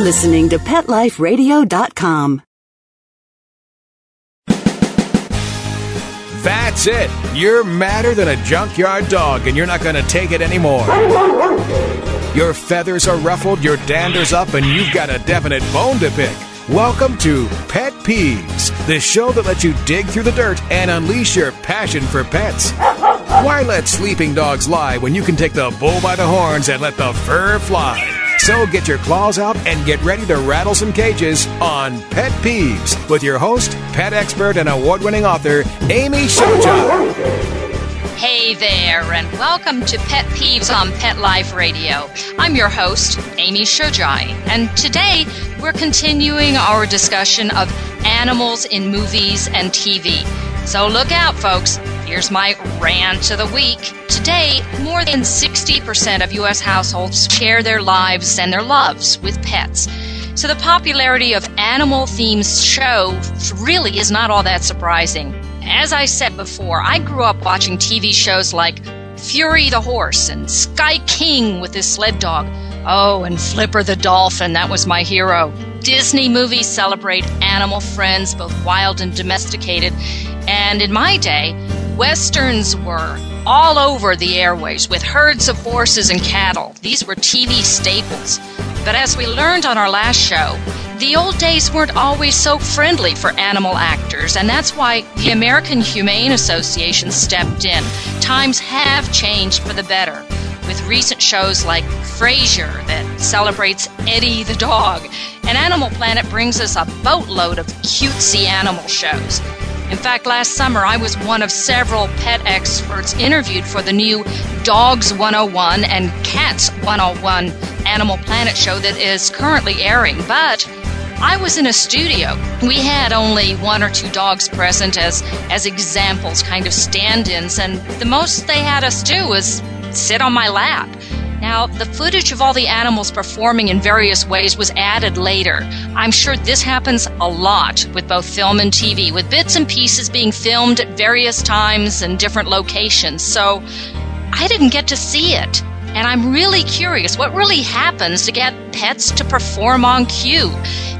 listening to PetLifeRadio.com. That's it. You're madder than a junkyard dog, and you're not going to take it anymore. Your feathers are ruffled, your dander's up, and you've got a definite bone to pick. Welcome to Pet Peeves, the show that lets you dig through the dirt and unleash your passion for pets. Why let sleeping dogs lie when you can take the bull by the horns and let the fur fly? So get your claws out and get ready to rattle some cages on Pet Peeves with your host, pet expert, and award winning author, Amy Shojai. Hey there, and welcome to Pet Peeves on Pet Life Radio. I'm your host, Amy Shojai, and today we're continuing our discussion of animals in movies and TV. So look out, folks. Here's my rant of the week. Today, more than 60% of U.S. households share their lives and their loves with pets. So the popularity of animal themed shows really is not all that surprising. As I said before, I grew up watching TV shows like Fury the Horse and Sky King with his sled dog. Oh, and Flipper the Dolphin, that was my hero. Disney movies celebrate animal friends, both wild and domesticated. And in my day, westerns were all over the airways with herds of horses and cattle. These were TV staples. But as we learned on our last show, the old days weren't always so friendly for animal actors, and that's why the American Humane Association stepped in. Times have changed for the better, with recent shows like Frasier that celebrates Eddie the dog, and Animal Planet brings us a boatload of cutesy animal shows. In fact, last summer I was one of several pet experts interviewed for the new Dogs 101 and Cats 101 Animal Planet show that is currently airing. But I was in a studio. We had only one or two dogs present as as examples, kind of stand-ins, and the most they had us do was sit on my lap. Now, the footage of all the animals performing in various ways was added later. I'm sure this happens a lot with both film and TV, with bits and pieces being filmed at various times and different locations. So, I didn't get to see it. And I'm really curious what really happens to get pets to perform on cue?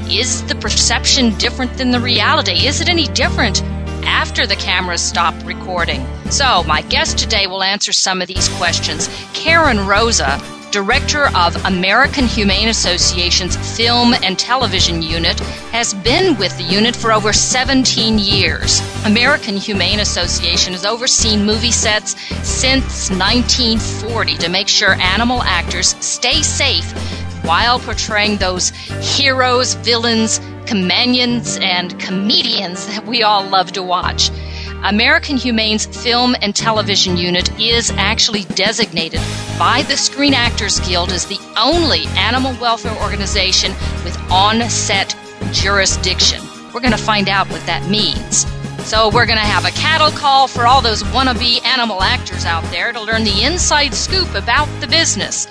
Is the perception different than the reality? Is it any different after the cameras stop recording? So, my guest today will answer some of these questions. Karen Rosa, Director of American Humane Association's Film and Television Unit, has been with the unit for over 17 years. American Humane Association has overseen movie sets since 1940 to make sure animal actors stay safe while portraying those heroes, villains, companions, and comedians that we all love to watch. American Humane's Film and Television Unit is actually designated by the Screen Actors Guild as the only animal welfare organization with on set jurisdiction. We're going to find out what that means. So, we're going to have a cattle call for all those wannabe animal actors out there to learn the inside scoop about the business.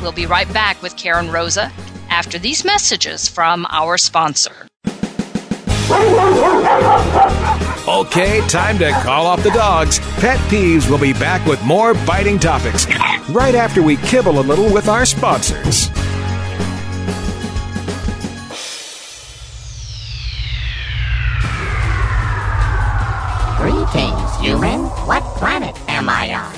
We'll be right back with Karen Rosa after these messages from our sponsor. Okay, time to call off the dogs. Pet Peeves will be back with more biting topics right after we kibble a little with our sponsors.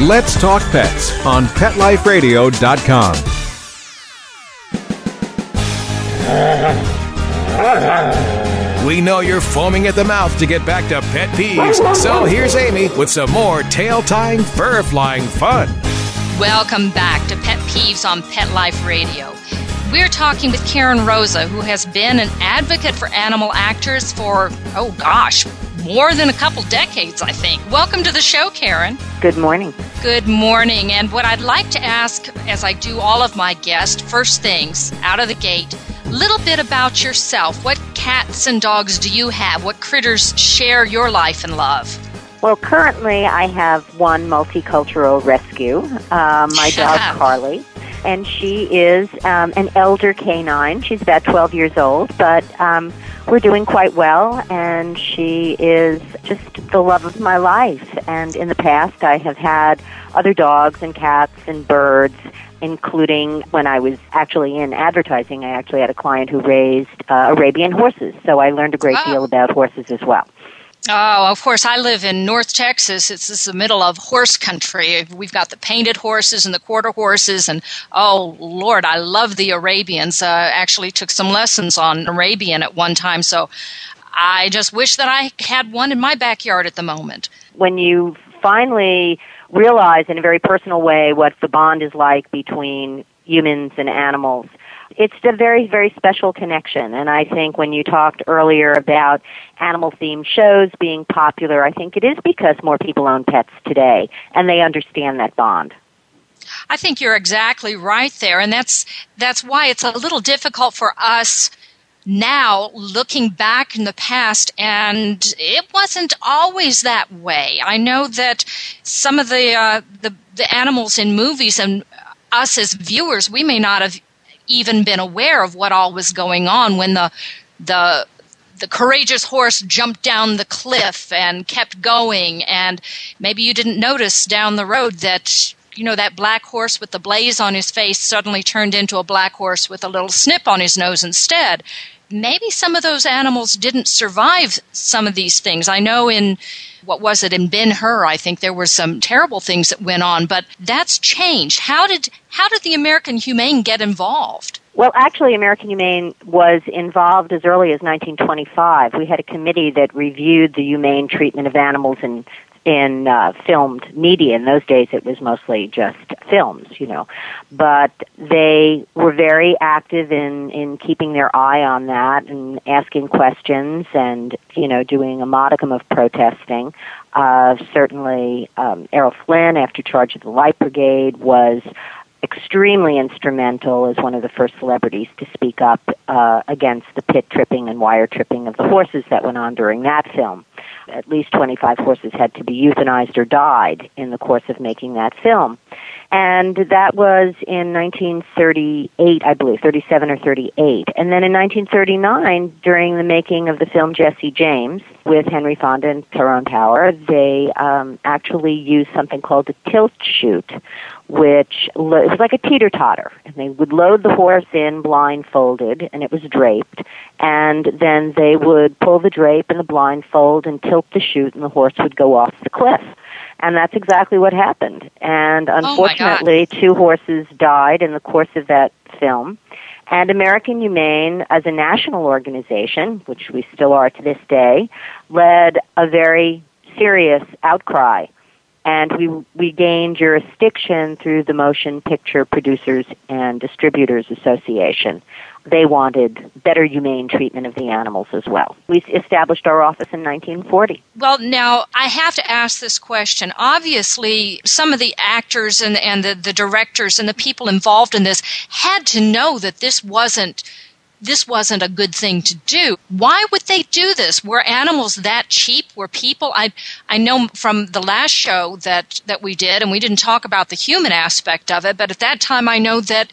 Let's Talk Pets on PetLifeRadio.com. We know you're foaming at the mouth to get back to pet peeves, so here's Amy with some more tail tying, fur flying fun. Welcome back to Pet Peeves on Pet Life Radio. We're talking with Karen Rosa, who has been an advocate for animal actors for, oh gosh, more than a couple decades, I think. Welcome to the show, Karen. Good morning. Good morning. And what I'd like to ask, as I do all of my guests, first things out of the gate, a little bit about yourself. What cats and dogs do you have? What critters share your life and love? Well, currently I have one multicultural rescue, uh, my dog Carly, and she is um, an elder canine. She's about 12 years old, but um, we're doing quite well, and she is just the love of my life. And in the past, I have had other dogs and cats and birds, including when I was actually in advertising. I actually had a client who raised uh, Arabian horses, so I learned a great Oh. deal about horses as well. Oh, of course, I live in North Texas. It's, it's the middle of horse country. We've got the painted horses and the quarter horses, and oh, Lord, I love the Arabians. Uh, actually, took some lessons on Arabian at one time, so I just wish that I had one in my backyard at the moment. when you finally realize in a very personal way what the bond is like between humans and animals, it's a very, very special connection. And I think when you talked earlier about animal themed shows being popular, I think it is because more people own pets today and they understand that bond. I think you're exactly right there, and that's that's why it's a little difficult for us now looking back in the past and it wasn't always that way i know that some of the uh, the, the animals in movies and us as viewers we may not have even been aware of what all was going on when the the the courageous horse jumped down the cliff and kept going. And maybe you didn't notice down the road that you know that black horse with the blaze on his face suddenly turned into a black horse with a little snip on his nose instead. Maybe some of those animals didn't survive some of these things. I know in what was it in ben hur i think there were some terrible things that went on but that's changed. How did how did the american humane get involved Well, actually, American Humane was involved as early as 1925. We had a committee that reviewed the humane treatment of animals in in uh, filmed media. In those days, it was mostly just films, you know. But they were very active in in keeping their eye on that and asking questions and you know doing a modicum of protesting. Uh, certainly, um, Errol Flynn, after charge of the Light Brigade, was extremely instrumental as one of the first celebrities to speak up uh, against the pit tripping and wire tripping of the horses that went on during that film. At least 25 horses had to be euthanized or died in the course of making that film. And that was in 1938, I believe, 37 or 38. And then in 1939, during the making of the film Jesse James with Henry Fonda and Tyrone Power, they um, actually used something called a tilt chute, which lo- it was like a teeter totter, and they would load the horse in blindfolded, and it was draped, and then they would pull the drape and the blindfold and tilt the chute, and the horse would go off the cliff. And that's exactly what happened. And Oh, unfortunately, two horses died in the course of that film. And American Humane, as a national organization, which we still are to this day, led a very serious outcry. And we, we gained jurisdiction through the Motion Picture Producers and Distributors Association. They wanted better humane treatment of the animals as well. We established our office in 1940. Well, now I have to ask this question. Obviously, some of the actors and, and the, the directors and the people involved in this had to know that this wasn't this wasn't a good thing to do. Why would they do this? Were animals that cheap? Were people? I I know from the last show that that we did, and we didn't talk about the human aspect of it, but at that time I know that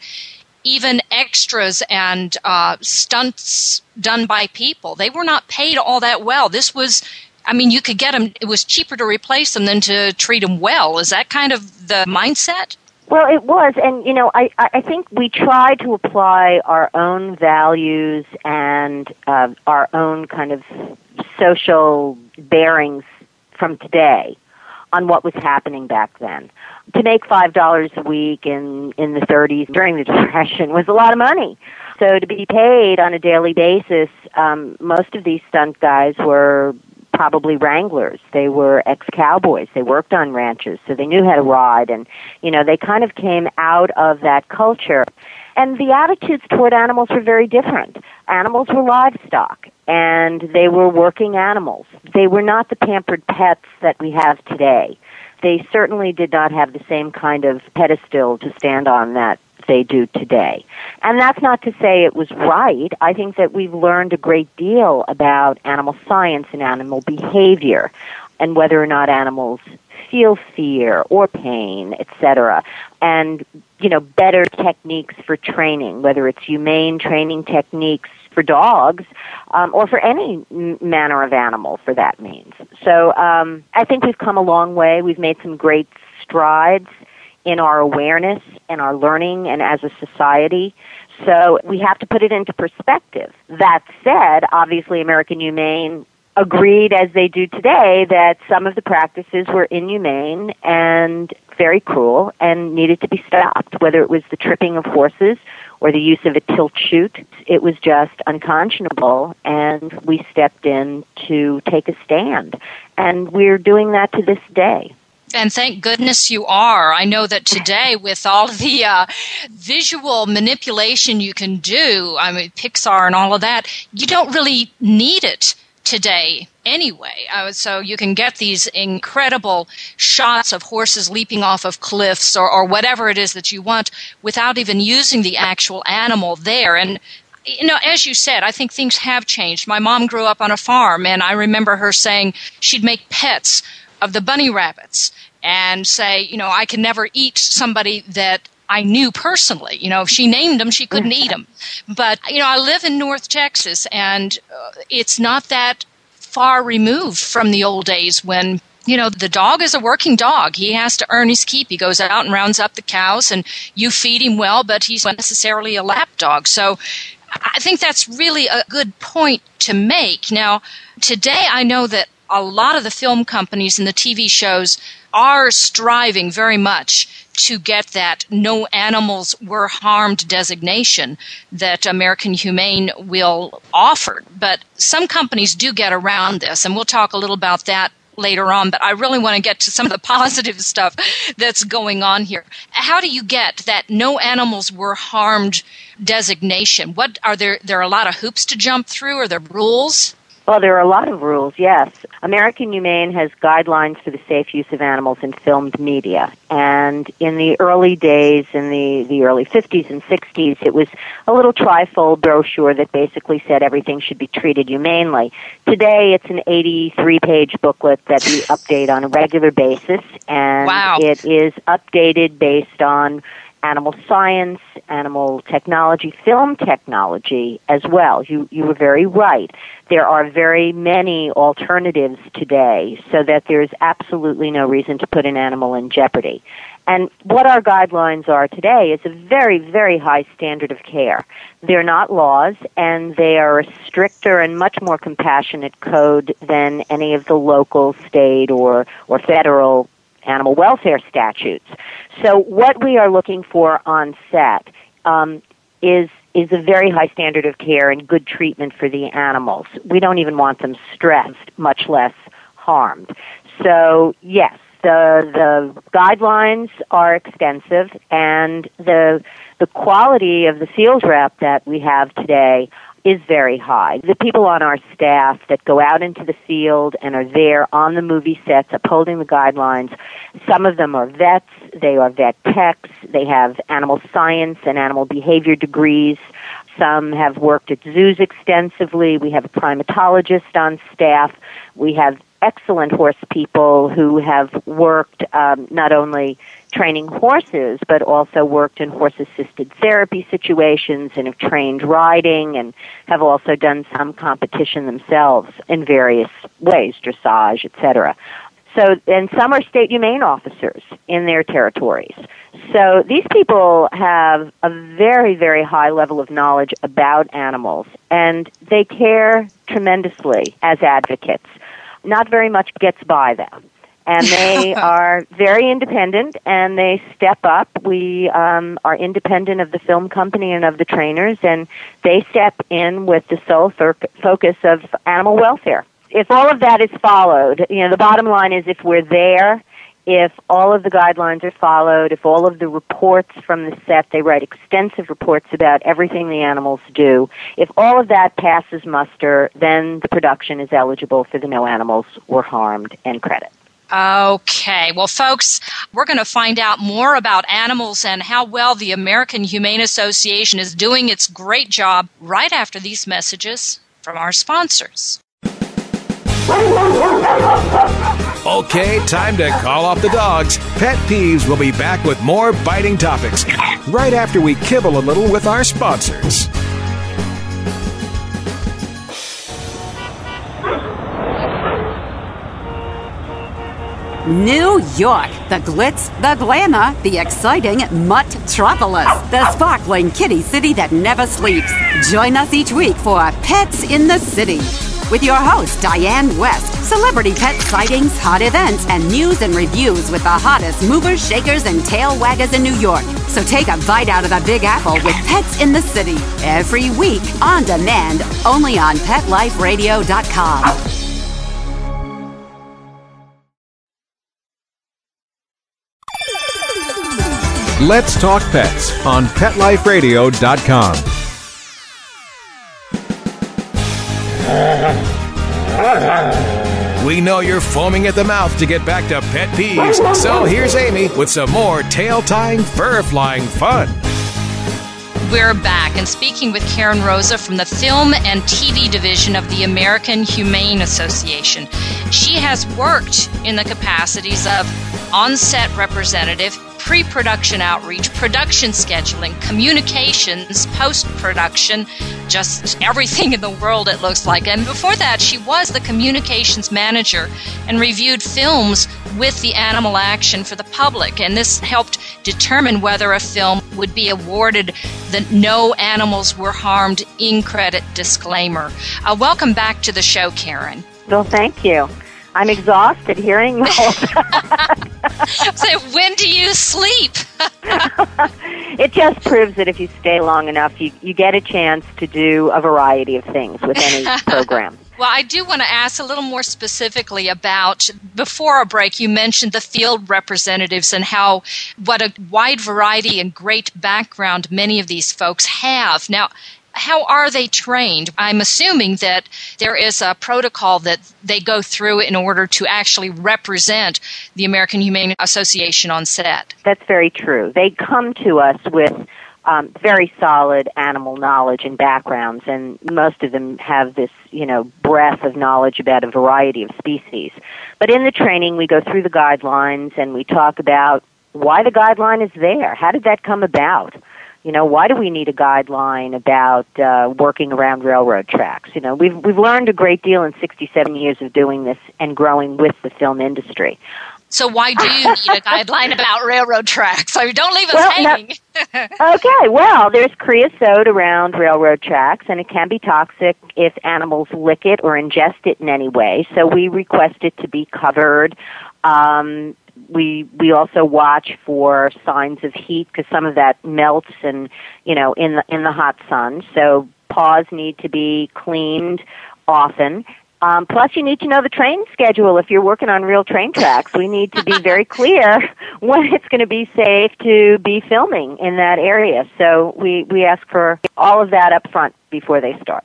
even extras and uh, stunts done by people, they were not paid all that well. This was. I mean, you could get them. It was cheaper to replace them than to treat them well. Is that kind of the mindset? Well, it was, and you know, I I think we try to apply our own values and uh, our own kind of social bearings from today on what was happening back then. To make five dollars a week in in the 30s during the Depression was a lot of money. So to be paid on a daily basis, um, most of these stunt guys were probably wranglers. They were ex-cowboys. They worked on ranches, so they knew how to ride and, you know, they kind of came out of that culture. And the attitudes toward animals were very different. Animals were livestock and they were working animals. They were not the pampered pets that we have today. They certainly did not have the same kind of pedestal to stand on that they do today. And that's not to say it was right. I think that we've learned a great deal about animal science and animal behavior and whether or not animals feel fear or pain, etc. And, you know, better techniques for training, whether it's humane training techniques for dogs um, or for any manner of animal for that means. So um, I think we've come a long way. We've made some great strides in our awareness and our learning and as a society. So we have to put it into perspective. That said, obviously American Humane agreed as they do today that some of the practices were inhumane and very cruel and needed to be stopped, whether it was the tripping of horses or the use of a tilt chute. It was just unconscionable and we stepped in to take a stand. And we're doing that to this day. And thank goodness you are. I know that today, with all the uh, visual manipulation you can do, I mean, Pixar and all of that, you don't really need it today anyway. Uh, so you can get these incredible shots of horses leaping off of cliffs or, or whatever it is that you want without even using the actual animal there. And you know, as you said, I think things have changed. My mom grew up on a farm, and I remember her saying she'd make pets of the bunny rabbits and say, you know, I can never eat somebody that I knew personally. You know, if she named them, she couldn't eat them. But, you know, I live in North Texas and uh, it's not that far removed from the old days when you know, the dog is a working dog. He has to earn his keep. He goes out and rounds up the cows and you feed him well, but he's not necessarily a lap dog. So I think that's really a good point to make. Now, today I know that a lot of the film companies and the TV shows are striving very much to get that no animals were harmed designation that American Humane will offer. But some companies do get around this, and we'll talk a little about that later on, but I really want to get to some of the positive stuff that's going on here. How do you get that no animals were harmed designation? What are there there are a lot of hoops to jump through? Are there rules? Well, there are a lot of rules, yes. American Humane has guidelines for the safe use of animals in filmed media. And in the early days, in the, the early 50s and 60s, it was a little trifold brochure that basically said everything should be treated humanely. Today, it's an 83 page booklet that we update on a regular basis. And wow. it is updated based on animal science, animal technology, film technology as well. You, you were very right. There are very many alternatives today so that there's absolutely no reason to put an animal in jeopardy. And what our guidelines are today is a very, very high standard of care. They're not laws, and they are a stricter and much more compassionate code than any of the local, state, or, or federal animal welfare statutes. So what we are looking for on set um, is is a very high standard of care and good treatment for the animals. We don't even want them stressed, much less harmed. So yes, the the guidelines are extensive, and the the quality of the field rep that we have today is very high. The people on our staff that go out into the field and are there on the movie sets upholding the guidelines, some of them are vets, they are vet techs, they have animal science and animal behavior degrees. Some have worked at zoos extensively. We have a primatologist on staff. We have excellent horse people who have worked um, not only training horses, but also worked in horse assisted therapy situations and have trained riding and have also done some competition themselves in various ways, dressage, etc. So, and some are state humane officers in their territories. So these people have a very, very high level of knowledge about animals and they care tremendously as advocates. Not very much gets by them. And they are very independent and they step up. We um, are independent of the film company and of the trainers and they step in with the sole focus of animal welfare if all of that is followed, you know, the bottom line is if we're there, if all of the guidelines are followed, if all of the reports from the set, they write extensive reports about everything the animals do, if all of that passes muster, then the production is eligible for the no animals were harmed and credit. Okay. Well, folks, we're going to find out more about animals and how well the American Humane Association is doing its great job right after these messages from our sponsors. Okay, time to call off the dogs. Pet Peeves will be back with more biting topics right after we kibble a little with our sponsors. New York, the glitz, the glamour, the exciting Mutt-tropolis, the sparkling kitty city that never sleeps. Join us each week for Pets in the City with your host, Diane West. Celebrity pet sightings, hot events, and news and reviews with the hottest movers, shakers, and tail waggers in New York. So take a bite out of the Big Apple with Pets in the City every week on demand only on PetLifeRadio.com. Let's Talk Pets on PetLifeRadio.com. We know you're foaming at the mouth to get back to pet peeves, so here's Amy with some more tail tying, fur flying fun. We're back and speaking with Karen Rosa from the Film and TV Division of the American Humane Association. She has worked in the capacities of on set representative, pre production outreach, production scheduling, communications, post production, just everything in the world, it looks like. And before that, she was the communications manager and reviewed films with the animal action for the public. And this helped determine whether a film would be awarded the No Animals Were Harmed in credit disclaimer. Uh, welcome back to the show, Karen. Well, thank you. I'm exhausted hearing all that. so when do you sleep? it just proves that if you stay long enough, you, you get a chance to do a variety of things with any program. Well, I do want to ask a little more specifically about before our break, you mentioned the field representatives and how what a wide variety and great background many of these folks have. Now, how are they trained? I'm assuming that there is a protocol that they go through in order to actually represent the American Humane Association on set. That's very true. They come to us with um, very solid animal knowledge and backgrounds, and most of them have this, you know, breadth of knowledge about a variety of species. But in the training, we go through the guidelines and we talk about why the guideline is there. How did that come about? You know, why do we need a guideline about uh, working around railroad tracks? You know, we've we've learned a great deal in 67 years of doing this and growing with the film industry. So why do you need a guideline about railroad tracks? So don't leave us well, hanging. No, okay, well, there's creosote around railroad tracks, and it can be toxic if animals lick it or ingest it in any way. So we request it to be covered. Um, we we also watch for signs of heat because some of that melts and you know in the in the hot sun. So paws need to be cleaned often. Um, plus, you need to know the train schedule if you're working on real train tracks. We need to be very clear when it's going to be safe to be filming in that area. So we we ask for all of that up front before they start.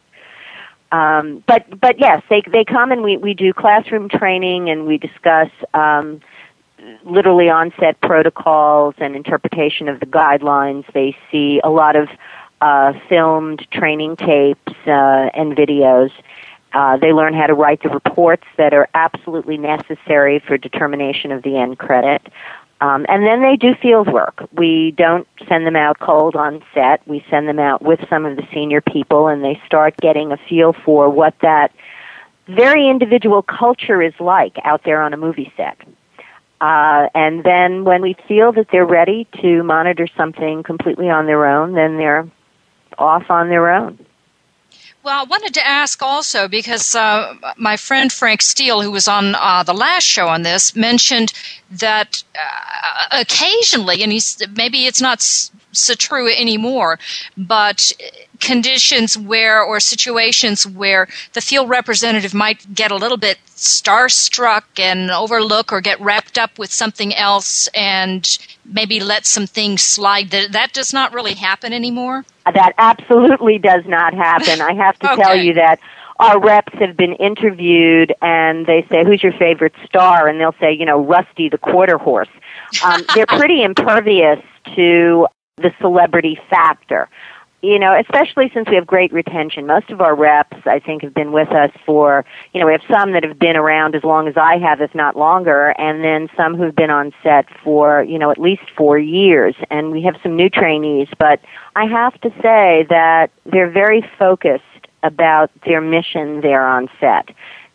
Um, but but yes, they they come and we we do classroom training and we discuss um, literally on-set protocols and interpretation of the guidelines. They see a lot of uh, filmed training tapes uh, and videos. Uh, they learn how to write the reports that are absolutely necessary for determination of the end credit. Um, and then they do field work. We don't send them out cold on set. We send them out with some of the senior people, and they start getting a feel for what that very individual culture is like out there on a movie set. Uh, and then when we feel that they're ready to monitor something completely on their own, then they're off on their own. Well, I wanted to ask also because uh, my friend Frank Steele, who was on uh, the last show on this, mentioned that uh, occasionally, and he's maybe it's not so true anymore, but conditions where or situations where the field representative might get a little bit starstruck and overlook or get wrapped up with something else and maybe let some things slide that that does not really happen anymore? That absolutely does not happen. I have to okay. tell you that our reps have been interviewed and they say who's your favorite star? And they'll say you know rusty the quarter horse. Um, they're pretty impervious to the celebrity factor. You know, especially since we have great retention. Most of our reps, I think, have been with us for, you know, we have some that have been around as long as I have, if not longer, and then some who've been on set for, you know, at least four years. And we have some new trainees, but I have to say that they're very focused about their mission there on set.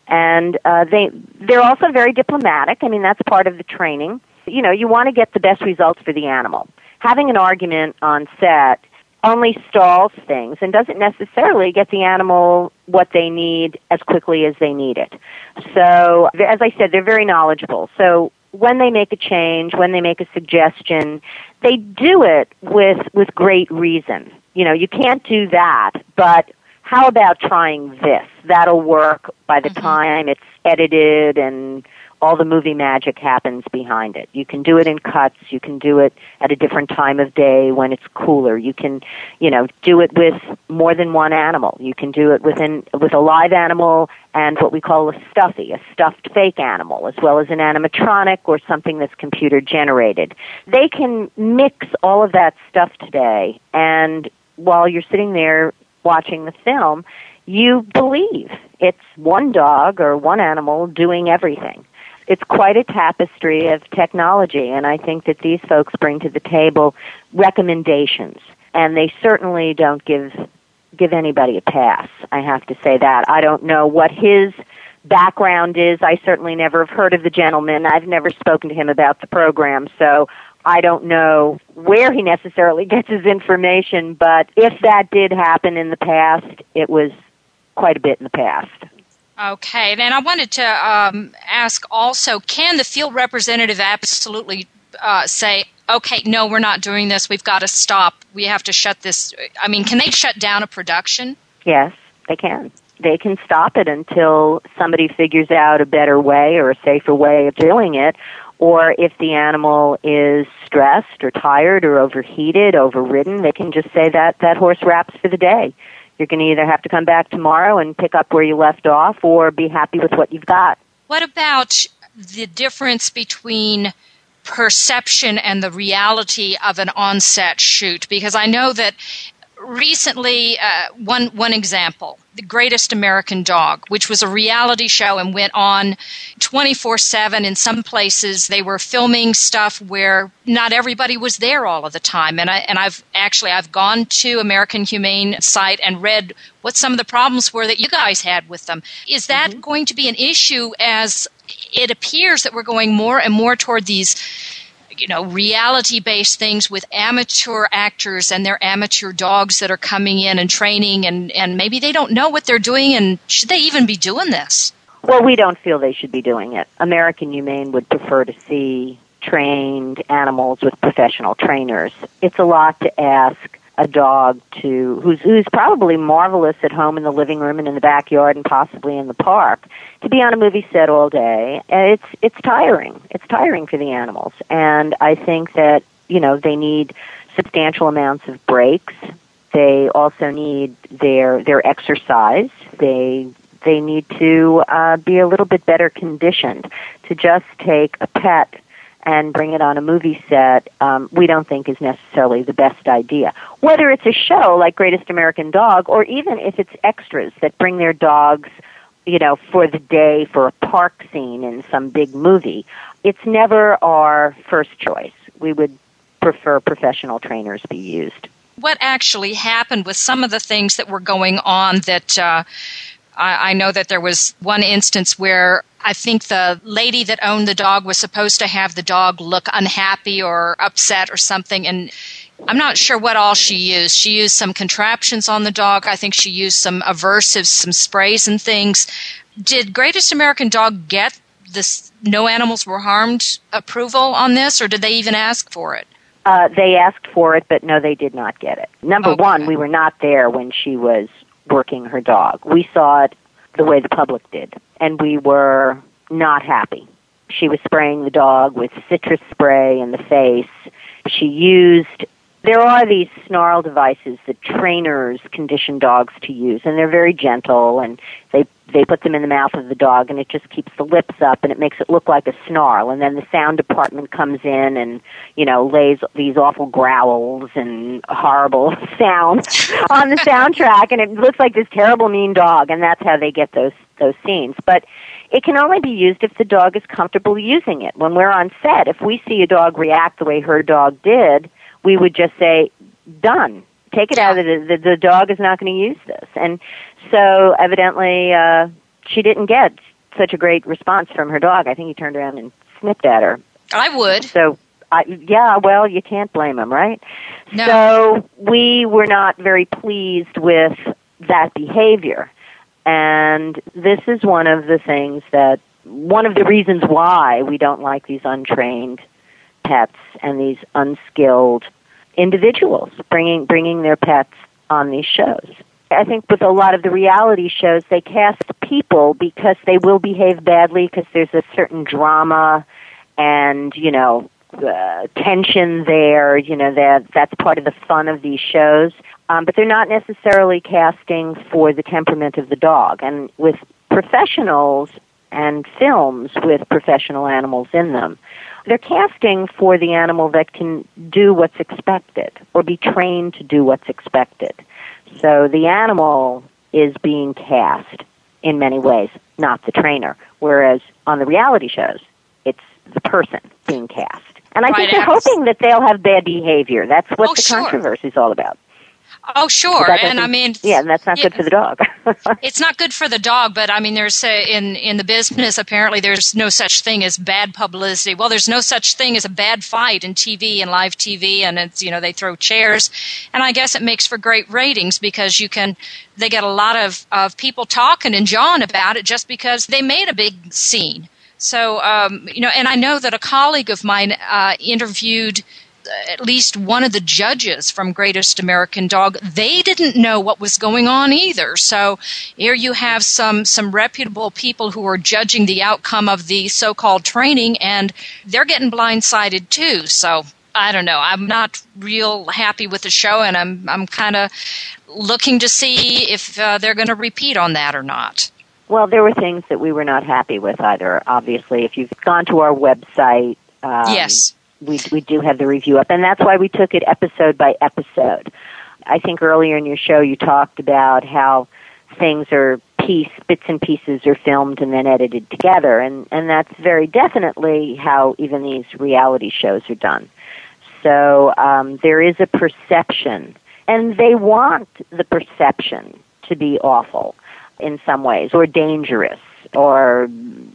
And uh, they they're also very diplomatic. I mean, that's part of the training. You know, you want to get the best results for the animal having an argument on set only stalls things and doesn't necessarily get the animal what they need as quickly as they need it. So, as I said, they're very knowledgeable. So, when they make a change, when they make a suggestion, they do it with with great reason. You know, you can't do that, but how about trying this? That'll work by the mm-hmm. time it's edited and all the movie magic happens behind it. You can do it in cuts. You can do it at a different time of day when it's cooler. You can, you know, do it with more than one animal. You can do it within with a live animal and what we call a stuffy, a stuffed fake animal, as well as an animatronic or something that's computer generated. They can mix all of that stuff today, and while you're sitting there watching the film, you believe it's one dog or one animal doing everything it's quite a tapestry of technology, and I think that these folks bring to the table recommendations, and they certainly don't give give anybody a pass. I have to say that. I don't know what his background is. I certainly never have heard of the gentleman. I've never spoken to him about the program, so I don't know where he necessarily gets his information, but if that did happen in the past, it was quite a bit in the past. Okay, then I wanted to um, ask also can the field representative absolutely uh, say, okay, no, we're not doing this, we've got to stop, we have to shut this? I mean, can they shut down a production? Yes, they can. They can stop it until somebody figures out a better way or a safer way of doing it, or if the animal is stressed or tired or overheated, overridden, they can just say that that horse wraps for the day you're going to either have to come back tomorrow and pick up where you left off or be happy with what you've got. What about the difference between perception and the reality of an on-set shoot? Because I know that recently, uh, one one example, The Greatest American Dog, which was a reality show and went on 24/7 in some places they were filming stuff where not everybody was there all of the time and I and I've actually I've gone to American Humane site and read what some of the problems were that you guys had with them. Is that mm-hmm. going to be an issue as it appears that we're going more and more toward these you know, reality based things with amateur actors and their amateur dogs that are coming in and training and, and maybe they don't know what they're doing and should they even be doing this? Well, we don't feel they should be doing it. American Humane would prefer to see trained animals with professional trainers. It's a lot to ask a dog to who's who's probably marvelous at home in the living room and in the backyard and possibly in the park to be on a movie set all day. It's it's tiring. It's tiring for the animals. And i think that you know they need substantial amounts of breaks. They also need their their exercise. They they need to uh, be a little bit better conditioned to just take a pet and bring it on a movie set, um, we don't think is necessarily the best idea. Whether it's a show like Greatest American Dog, or even if it's extras that bring their dogs, you know, for the day for a park scene in some big movie, it's never our first choice. We would prefer professional trainers be used. What actually happened with some of the things that were going on that uh, I, I know that there was one instance where I think the lady that owned the dog was supposed to have the dog look unhappy or upset or something and I'm not sure what all she used. She used some contraptions on the dog. I think she used some aversives, some sprays and things. Did Greatest American Dog get this no animals were harmed approval on this or did they even ask for it? Uh, they asked for it, but no, they did not get it. Number Okay. one, we were not there when she was working her dog. We saw it the way the public did, and we were not happy. She was spraying the dog with citrus spray in the face. She used there are these snarl devices that trainers condition dogs to use and they're very gentle and they they put them in the mouth of the dog and it just keeps the lips up and it makes it look like a snarl. And then the sound department comes in and you know lays these awful growls and horrible sounds on the soundtrack and it looks like this terrible mean dog and that's how they get those those scenes. But it can only be used if the dog is comfortable using it. When we're on set if we see a dog react the way her dog did we would just say done take it out of the the, the dog is not going to use this and so evidently uh she didn't get such a great response from her dog i think he turned around and snipped at her I would. so I, yeah, well, you can't blame him, right? No. So we were not very pleased with that behavior. And this is one of the things that, one of the reasons why we don't like these untrained pets and these unskilled individuals bringing, bringing their pets on these shows. I think with a lot of the reality shows, they cast people because they will behave badly because there's a certain drama and, you know, uh, tension there. You know that that's part of the fun of these shows. Um, but they're not necessarily casting for the temperament of the dog. And with professionals and films with professional animals in them, they're casting for the animal that can do what's expected or be trained to do what's expected. So the animal is being cast in many ways, not the trainer. Whereas on the reality shows, it's the person being cast. And I Right, think they're hoping that they'll have bad behavior. That's what Oh, the sure. controversy is all about. Oh, sure. And I mean, yeah, and that's not good for the dog. It's not good for the dog, but I mean, there's uh, in in the business apparently there's no such thing as bad publicity. Well, there's no such thing as a bad fight in TV and live TV, and it's you know they throw chairs, and I guess it makes for great ratings because you can they get a lot of of people talking and jawing about it just because they made a big scene. So um, you know, and I know that a colleague of mine uh, interviewed at least one of the judges from Greatest American Dog, they didn't know what was going on either. So here you have some some reputable people who are judging the outcome of the so-called training, and they're getting blindsided too. So I don't know. I'm not real happy with the show, and I'm I'm kind of looking to see if uh, they're going to repeat on that or not. well, there were things that we were not happy with either. Obviously, if you've gone to our website, um, yes. We we do have the review up, and that's why we took it episode by episode. I think earlier in your show you talked about how things are piece bits and pieces are filmed and then edited together, and and that's very definitely how even these reality shows are done. So um, there is a perception, and they want the perception to be awful in some ways or dangerous or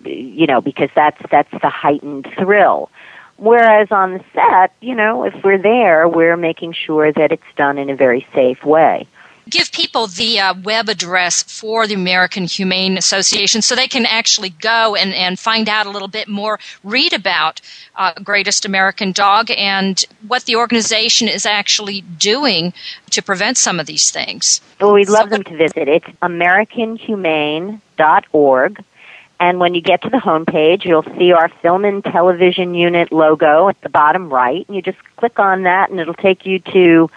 you know because that's that's the heightened thrill whereas on the set you know if we're there we're making sure that it's done in a very safe way. Give people the uh, web address for the American Humane Association so they can actually go and, and find out a little bit more, read about uh, Greatest American Dog and what the organization is actually doing to prevent some of these things. well we'd love So them to visit. It's americanhumane.org and when you get to the homepage you'll see our film and television unit logo at the bottom right and you just click on that and it'll take you to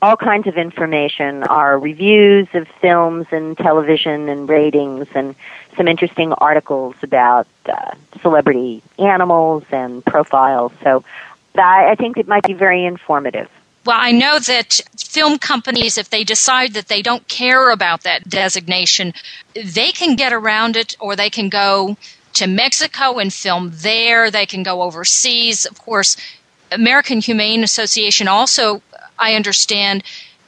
all kinds of information, our reviews of films and television and ratings and some interesting articles about uh, celebrity animals and profiles. So I think it might be very informative. Well, I know that film companies, if they decide that they don't care about that designation, they can get around it or they can go to Mexico and film there. They can go overseas. Of course, American Humane Association also, I understand,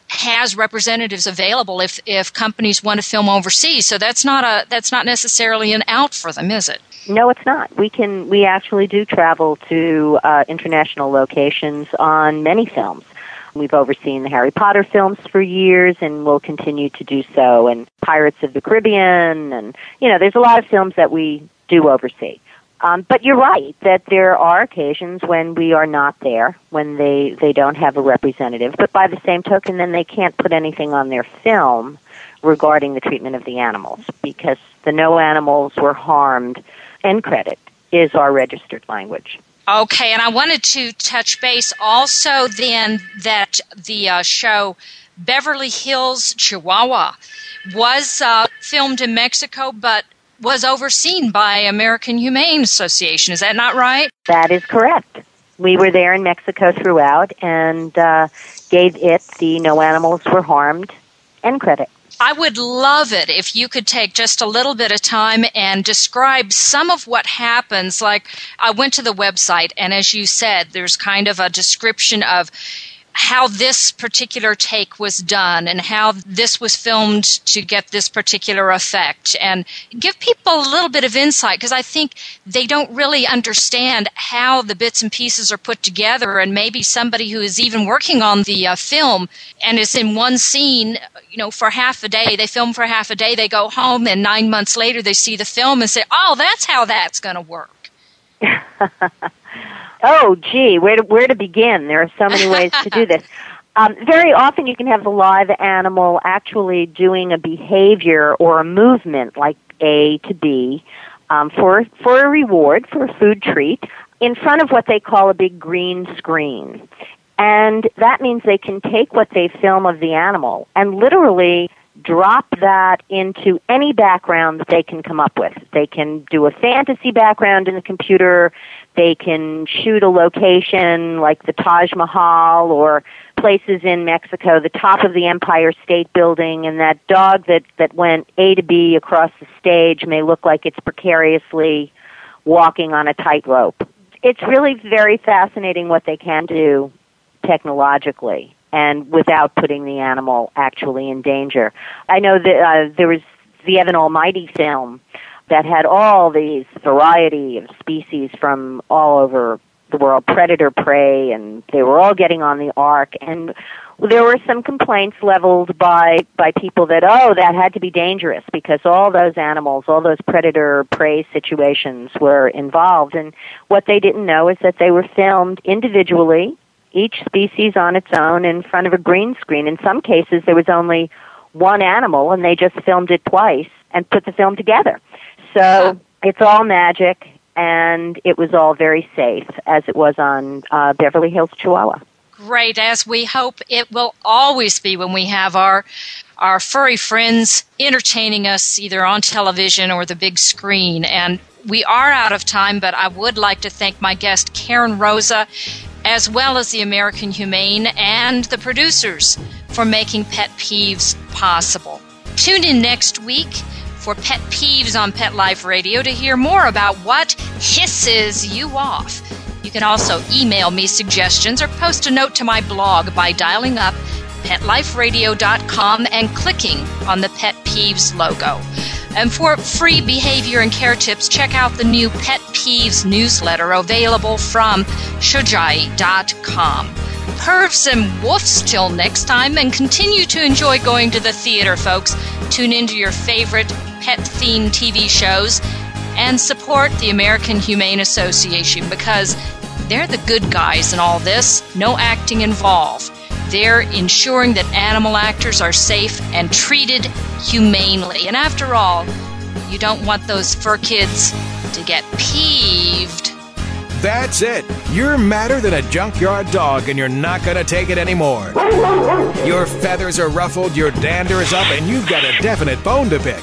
has representatives available if, if companies want to film overseas. So that's not a that's not necessarily an out for them, is it? No, it's not. We can we actually do travel to uh, international locations on many films. We've overseen the Harry Potter films for years and will continue to do so and Pirates of the Caribbean and you know, there's a lot of films that we do oversee. Um, but you're right that there are occasions when we are not there, when they, they don't have a representative. But by the same token, then they can't put anything on their film regarding the treatment of the animals because the no animals were harmed end credit is our registered language. Okay, and I wanted to touch base also then that the uh, show Beverly Hills Chihuahua was uh, filmed in Mexico, but was overseen by American Humane Association. Is that not right? That is correct. We were there in Mexico throughout and uh, gave it the no animals were harmed end credit. I would love it if you could take just a little bit of time and describe some of what happens. Like, I went to the website, and as you said, there's kind of a description of how this particular take was done and how this was filmed to get this particular effect and give people a little bit of insight because I think they don't really understand how the bits and pieces are put together and maybe somebody who is even working on the uh, film and is in one scene you know for half a day they film for half a day they go home and 9 months later they see the film and say oh that's how that's going to work Oh, gee, where to, where to begin? There are so many ways to do this. Um, very often you can have the live animal actually doing a behavior or a movement like A to B um, for, for a reward, for a food treat, in front of what they call a big green screen. And that means they can take what they film of the animal and literally drop that into any background that they can come up with. They can do a fantasy background in the computer. They can shoot a location like the Taj Mahal or places in Mexico, the top of the Empire State Building, and that dog that, that went A to B across the stage may look like it's precariously walking on a tightrope. It's really very fascinating what they can do technologically and without putting the animal actually in danger. I know that uh, there was the Evan Almighty film that had all these variety of species from all over the world, predator, prey, and they were all getting on the ark. And there were some complaints leveled by by people that oh that had to be dangerous because all those animals all those predator prey situations were involved and what they didn't know is that they were filmed individually each species on its own in front of a green screen. In some cases, there was only one animal, and they just filmed it twice and put the film together. So it's all magic, and it was all very safe, as it was on uh, Beverly Hills Chihuahua. Great, as we hope it will always be when we have our our furry friends entertaining us either on television or the big screen. And we are out of time, but I would like to thank my guest, Karen Rosa as well as the American Humane and the producers for making Pet Peeves possible. Tune in next week for Pet Peeves on Pet Life Radio to hear more about what hisses you off. You can also email me suggestions or post a note to my blog by dialing up petliferadio.com and clicking on the Pet Peeves logo. And for free behavior and care tips, check out the new Pet Peeves newsletter available from shojai.com. Pervs and woofs till next time, and continue to enjoy going to the theater, folks. Tune into your favorite pet themed TV shows and support the American Humane Association because they're the good guys in all this, no acting involved. They're ensuring that animal actors are safe and treated humanely. And after all, you don't want those fur kids to get peeved That's it. You're madder than a junkyard dog and you're not going to take it anymore. Your feathers are ruffled, your dander is up, and you've got a definite bone to pick.